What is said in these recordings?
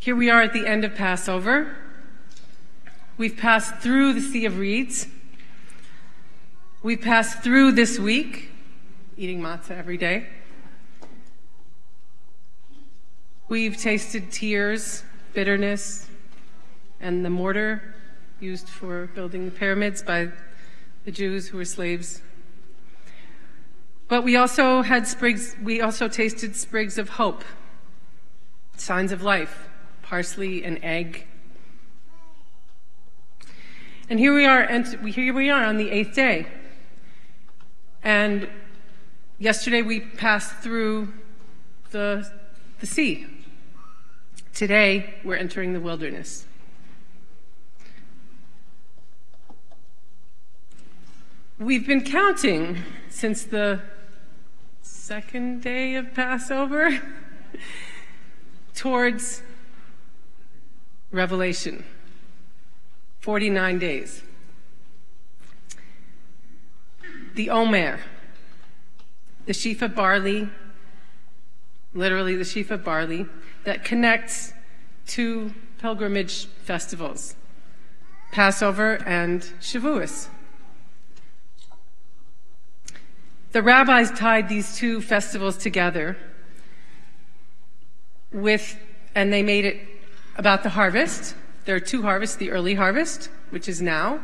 Here we are at the end of Passover. We've passed through the Sea of Reeds. We've passed through this week, eating matzah every day. We've tasted tears, bitterness, and the mortar used for building the pyramids by the Jews who were slaves. But we also had sprigs, we also tasted sprigs of hope, signs of life, parsley and egg. And here we are, and here we are on the eighth day. And yesterday we passed through the, the sea. Today we're entering the wilderness. We've been counting since the second day of Passover towards Revelation 49 days. The Omer, the sheaf of barley, literally the sheaf of barley, that connects two pilgrimage festivals Passover and Shavuos. The rabbis tied these two festivals together with, and they made it about the harvest. There are two harvests the early harvest, which is now,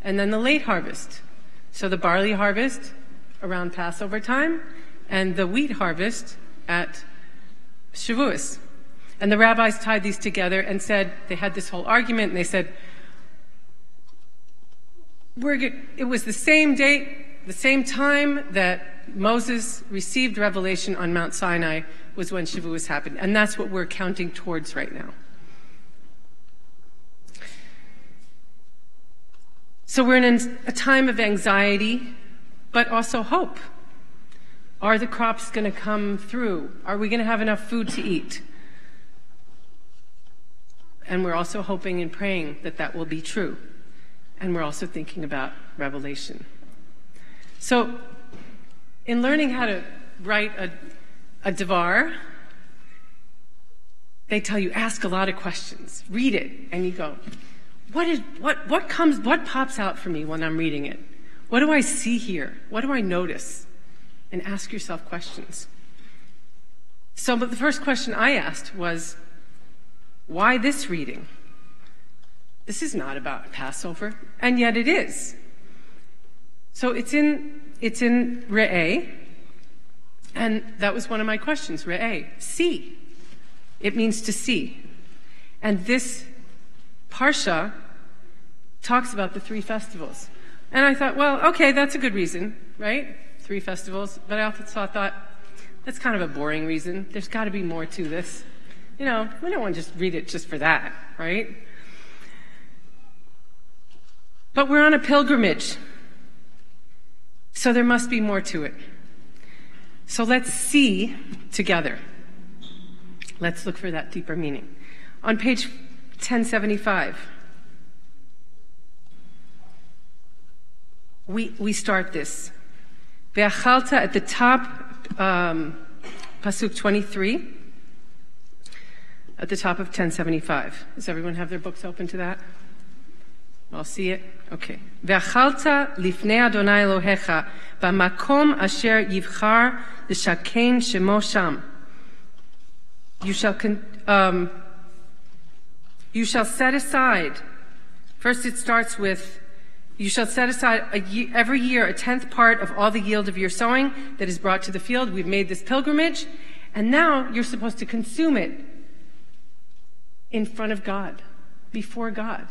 and then the late harvest. So the barley harvest around Passover time, and the wheat harvest at Shavuos. And the rabbis tied these together and said, they had this whole argument, and they said, it was the same date, the same time that Moses received revelation on Mount Sinai was when Shavuos happened. And that's what we're counting towards right now. So we're in a time of anxiety, but also hope. Are the crops going to come through? Are we going to have enough food to eat? And we're also hoping and praying that that will be true. And we're also thinking about Revelation. So, in learning how to write a, a Devar, they tell you ask a lot of questions, read it, and you go, what, is, what, what comes, what pops out for me when I'm reading it? What do I see here? What do I notice? And ask yourself questions. So, but the first question I asked was, why this reading? This is not about Passover, and yet it is. So it's in, it's in Re'eh, and that was one of my questions, Re'eh, see. It means to see. And this Parsha talks about the three festivals. And I thought, well, okay, that's a good reason, right? Three festivals. But I also thought, that's kind of a boring reason. There's got to be more to this. You know, we don't want to just read it just for that, right? But we're on a pilgrimage. So there must be more to it. So let's see together. Let's look for that deeper meaning. On page 1075, we, we start this. Ve'achalta at the top, um, Pasuk 23, at the top of 1075. Does everyone have their books open to that? I'll see it. Okay. ואכלת לפני אדוני אלוהיך במקום אשר יבחר לשכן שמו שם. You shall, con- um, you shall set aside. First, it starts with, you shall set aside every year a tenth part of all the yield of your sowing that is brought to the field. We've made this pilgrimage, and now you're supposed to consume it in front of God, before God.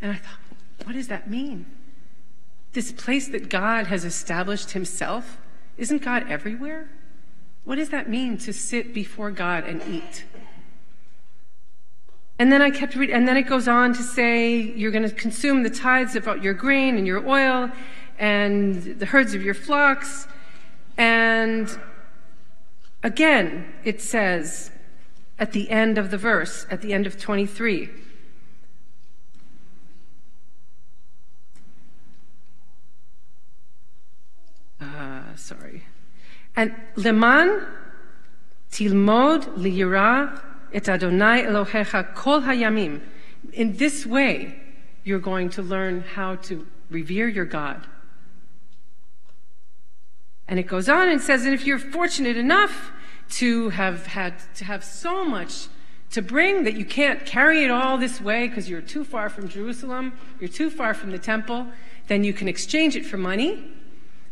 And I thought, what does that mean? This place that God has established himself, isn't God everywhere? What does that mean to sit before God and eat? And then I kept reading, and then it goes on to say you're going to consume the tithes of your grain and your oil and the herds of your flocks. And again, it says at the end of the verse, at the end of 23, uh, sorry. And leman tilmod liyira et Adonai Elohecha kol hayamim. In this way, you're going to learn how to revere your God. And it goes on and says, and if you're fortunate enough to have had to have so much to bring that you can't carry it all this way because you're too far from Jerusalem, you're too far from the temple, then you can exchange it for money,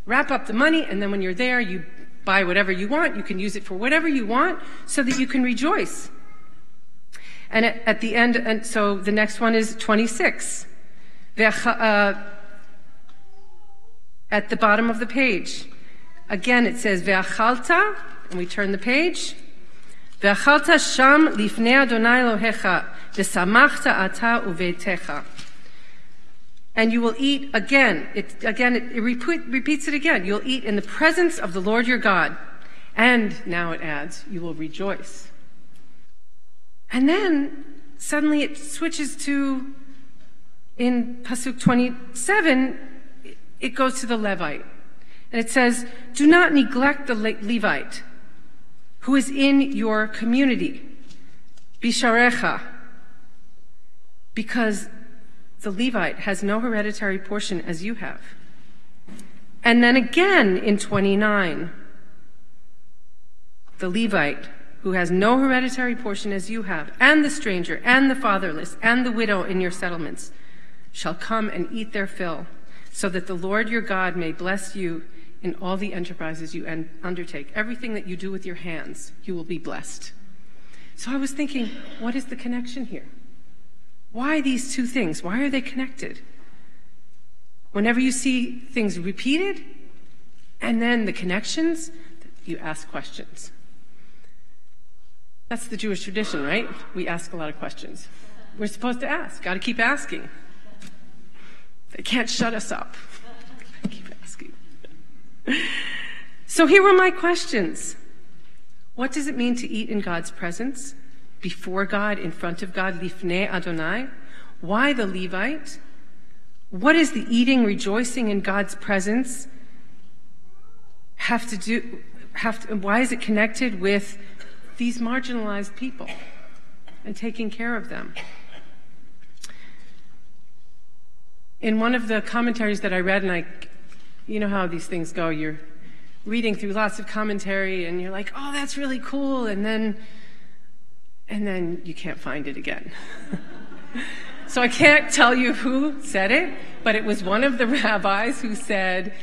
wrap up the money, and then when you're there, you buy whatever you want. You can use it for whatever you want so that you can rejoice. And at, the end, and so the next one is 26. Uh, at the bottom of the page. Again, it says, Ve'achalta, and we turn the page. Ve'achalta sham lifnei Adonai ata uveitecha. And you will eat again. It, again, it, it repeat, repeats it again. You'll eat in the presence of the Lord your God. And now it adds, you will rejoice. And then suddenly it switches to, in Pasuk 27, it goes to the Levite. And it says, Do not neglect the Levite who is in your community, Bisharecha, because the Levite has no hereditary portion as you have. And then again in 29, the Levite who has no hereditary portion as you have, and the stranger, and the fatherless, and the widow in your settlements, shall come and eat their fill, so that the Lord your God may bless you in all the enterprises you undertake. Everything that you do with your hands, you will be blessed. So I was thinking, what is the connection here? Why these two things? Why are they connected? Whenever you see things repeated and then the connections, you ask questions. That's the Jewish tradition, right? We ask a lot of questions. We're supposed to ask, got to keep asking. They can't shut us up. Keep asking. So here were my questions. What does it mean to eat in God's presence? Before God, in front of God, lifnei Adonai? Why the Levite? What is the eating, rejoicing in God's presence have to do, have to, why is it connected with these marginalized people and taking care of them? In one of the commentaries that I read, and I you know how these things go. You're reading through lots of commentary and you're like, oh, that's really cool. And then, and then you can't find it again. so I can't tell you who said it, but it was one of the rabbis who said,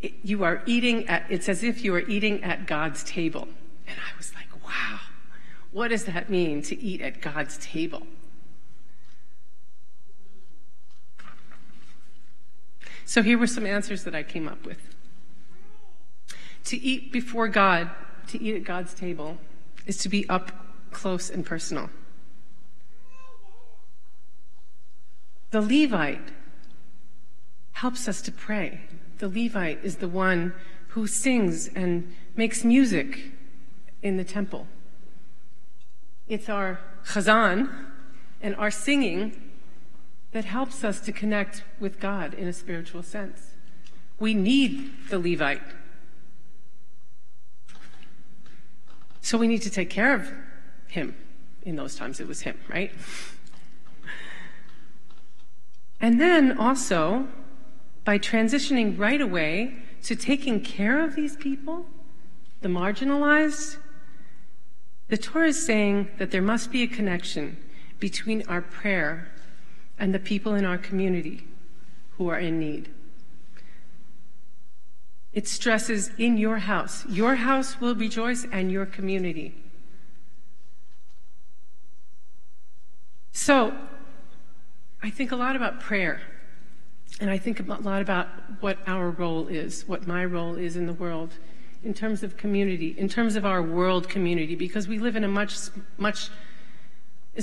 you are eating at, it's as if you are eating at God's table. And I was like, wow, what does that mean to eat at God's table? So here were some answers that I came up with. To eat before God, to eat at God's table, is to be up close and personal. The Levite helps us to pray. The Levite is the one who sings and makes music in the temple. It's our chazan and our singing that helps us to connect with God in a spiritual sense. We need the Levite. So we need to take care of him. In those times, it was him, right? And then also, by transitioning right away to taking care of these people, the marginalized, the Torah is saying that there must be a connection between our prayer and the people in our community who are in need. It stresses in your house. Your house will rejoice and your community. So, I think a lot about prayer. And I think a lot about what our role is, what my role is in the world, in terms of community, in terms of our world community, because we live in a much, much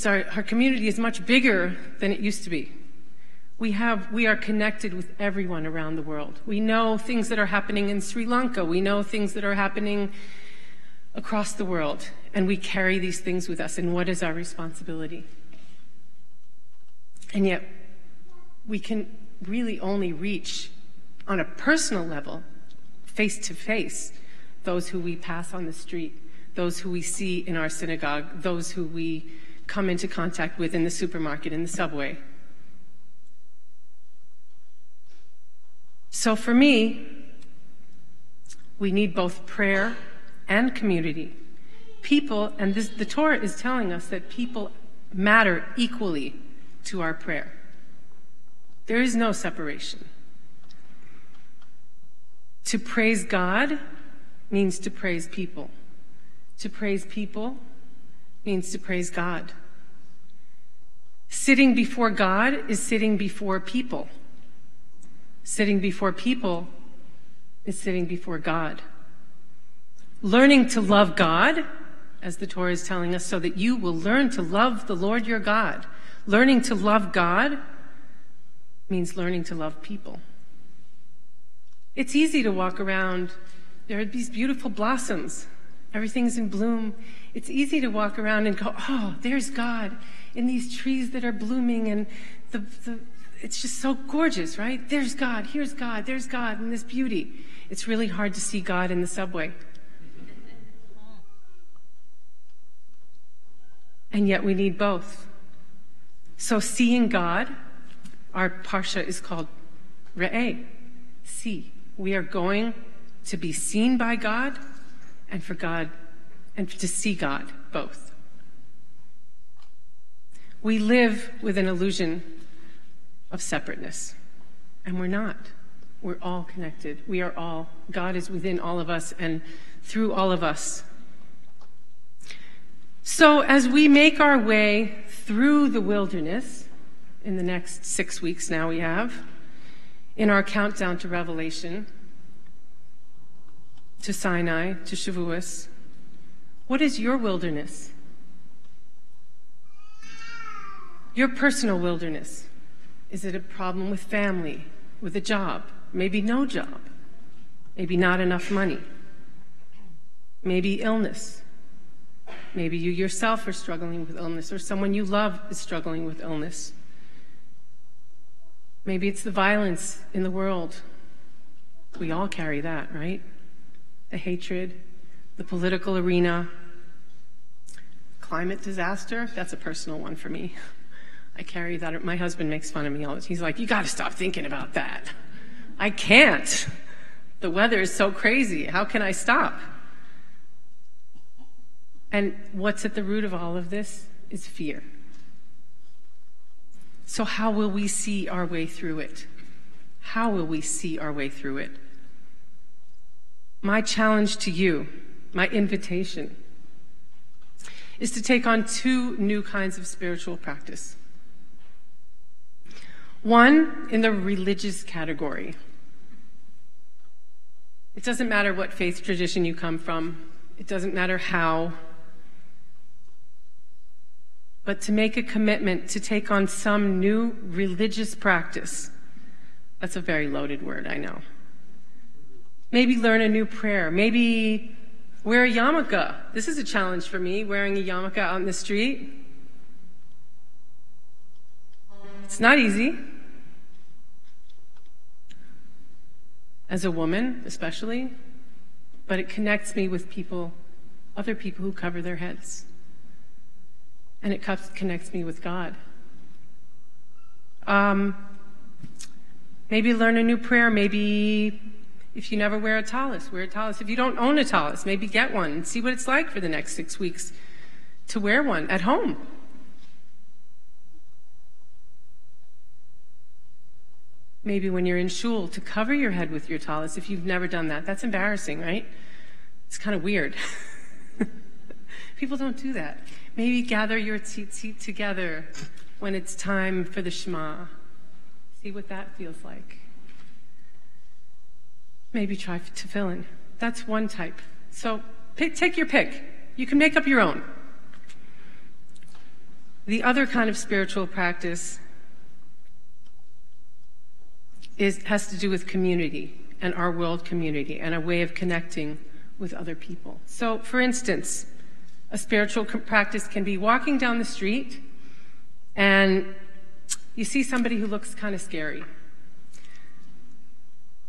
our, our community is much bigger than it used to be. We, have, we are connected with everyone around the world. We know things that are happening in Sri Lanka. We know things that are happening across the world. And we carry these things with us. And what is our responsibility? And yet, we can really only reach on a personal level, face to face, those who we pass on the street, those who we see in our synagogue, those who we come into contact with in the supermarket, in the subway. So for me, we need both prayer and community. People, and this, the Torah is telling us that people matter equally to our prayer. There is no separation. To praise God means to praise people. To praise people means to praise God. Sitting before God is sitting before people. Sitting before people is sitting before God. Learning to love God, as the Torah is telling us, so that you will learn to love the Lord your God. Learning to love God means learning to love people. It's easy to walk around. There are these beautiful blossoms. Everything's in bloom. It's easy to walk around and go, oh, there's God in these trees that are blooming and the, the, it's just so gorgeous, right? There's God, here's God, there's God in this beauty. It's really hard to see God in the subway. And yet we need both. So seeing God, our parsha is called Re'eh, see. We are going to be seen by God and for God and to see God both. We live with an illusion of separateness, and we're not. We're all connected. We are all, God is within all of us and through all of us. So, as we make our way through the wilderness in the next six weeks now we have, in our countdown to Revelation, to Sinai, to Shavuos, what is your wilderness? Your personal wilderness. Is it a problem with family, with a job, maybe no job, maybe not enough money, maybe illness? Maybe you yourself are struggling with illness, or someone you love is struggling with illness. Maybe it's the violence in the world. We all carry that, right? The hatred, the political arena, climate disaster. That's a personal one for me. I carry that. My husband makes fun of me all the time. He's like, You got to stop thinking about that. I can't. The weather is so crazy. How can I stop? And what's at the root of all of this is fear. So, how will we see our way through it? How will we see our way through it? My challenge to you, my invitation, is to take on two new kinds of spiritual practice. One, in the religious category. It doesn't matter what faith tradition you come from, it doesn't matter how. But to make a commitment to take on some new religious practice. That's a very loaded word, I know. Maybe learn a new prayer. Maybe wear a yarmulke. This is a challenge for me, wearing a yarmulke out in the street. It's not easy. as a woman, especially, but it connects me with people, other people who cover their heads. And it connects me with God. Um, maybe learn a new prayer. Maybe if you never wear a tallis, wear a tallis. If you don't own a tallis, maybe get one and see what it's like for the next six weeks to wear one at home. maybe when you're in shul to cover your head with your tallis if you've never done that. That's embarrassing, right? It's kind of weird. People don't do that. Maybe gather your tzitzit together when it's time for the Shema. See what that feels like. Maybe try tefillin. That's one type. So pick, take your pick. You can make up your own. The other kind of spiritual practice is, has to do with community and our world community and a way of connecting with other people. So, for instance, a spiritual practice can be walking down the street and you see somebody who looks kind of scary.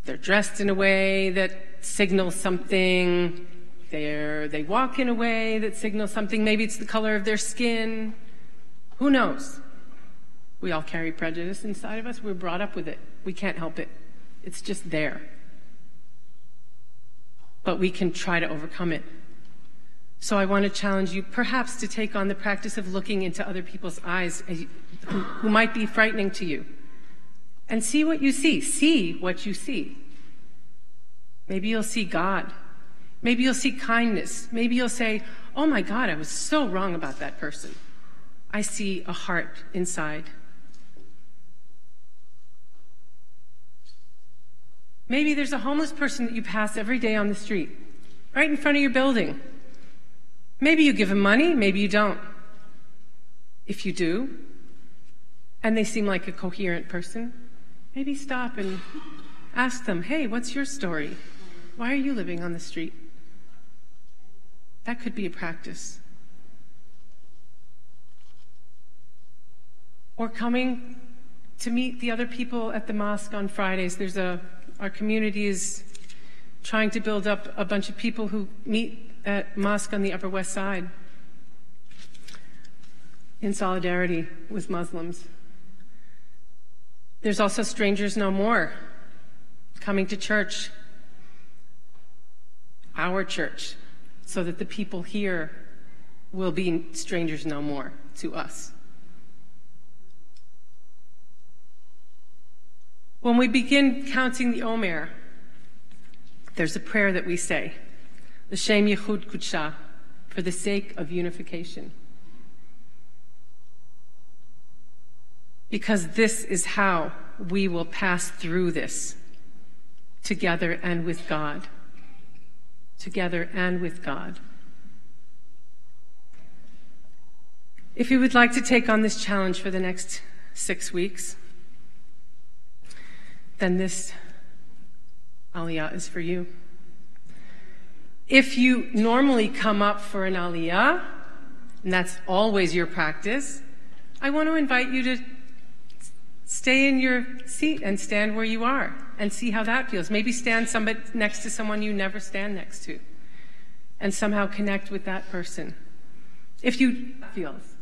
They're dressed in a way that signals something. they're, they walk in a way that signals something. Maybe it's the color of their skin. Who knows? We all carry prejudice inside of us. We're brought up with it. We can't help it. It's just there. But we can try to overcome it. So I want to challenge you perhaps to take on the practice of looking into other people's eyes eh, who, who might be frightening to you and see what you see. See what you see. Maybe you'll see God. Maybe you'll see kindness. Maybe you'll say, Oh my God, I was so wrong about that person. I see a heart inside. Maybe there's a homeless person that you pass every day on the street, right in front of your building. Maybe you give them money, maybe you don't. If you do, and they seem like a coherent person, maybe stop and ask them, hey, what's your story? Why are you living on the street? That could be a practice. Or coming to meet the other people at the mosque on Fridays. There's a, our community is trying to build up a bunch of people who meet at mosque on the Upper West Side in solidarity with Muslims. There's also Strangers No More coming to church our church, so that the people here will be strangers no more to us. When we begin counting the Omer, there's a prayer that we say, the Shem Yichud Kudsha, for the sake of unification. Because this is how we will pass through this together and with God together and with God. If you would like to take on this challenge for the next six weeks, then this aliyah is for you. If you normally come up for an aliyah, and that's always your practice, I want to invite you to stay in your seat and stand where you are and see how that feels. Maybe stand somebody next to someone you never stand next to and somehow connect with that person. If you feels.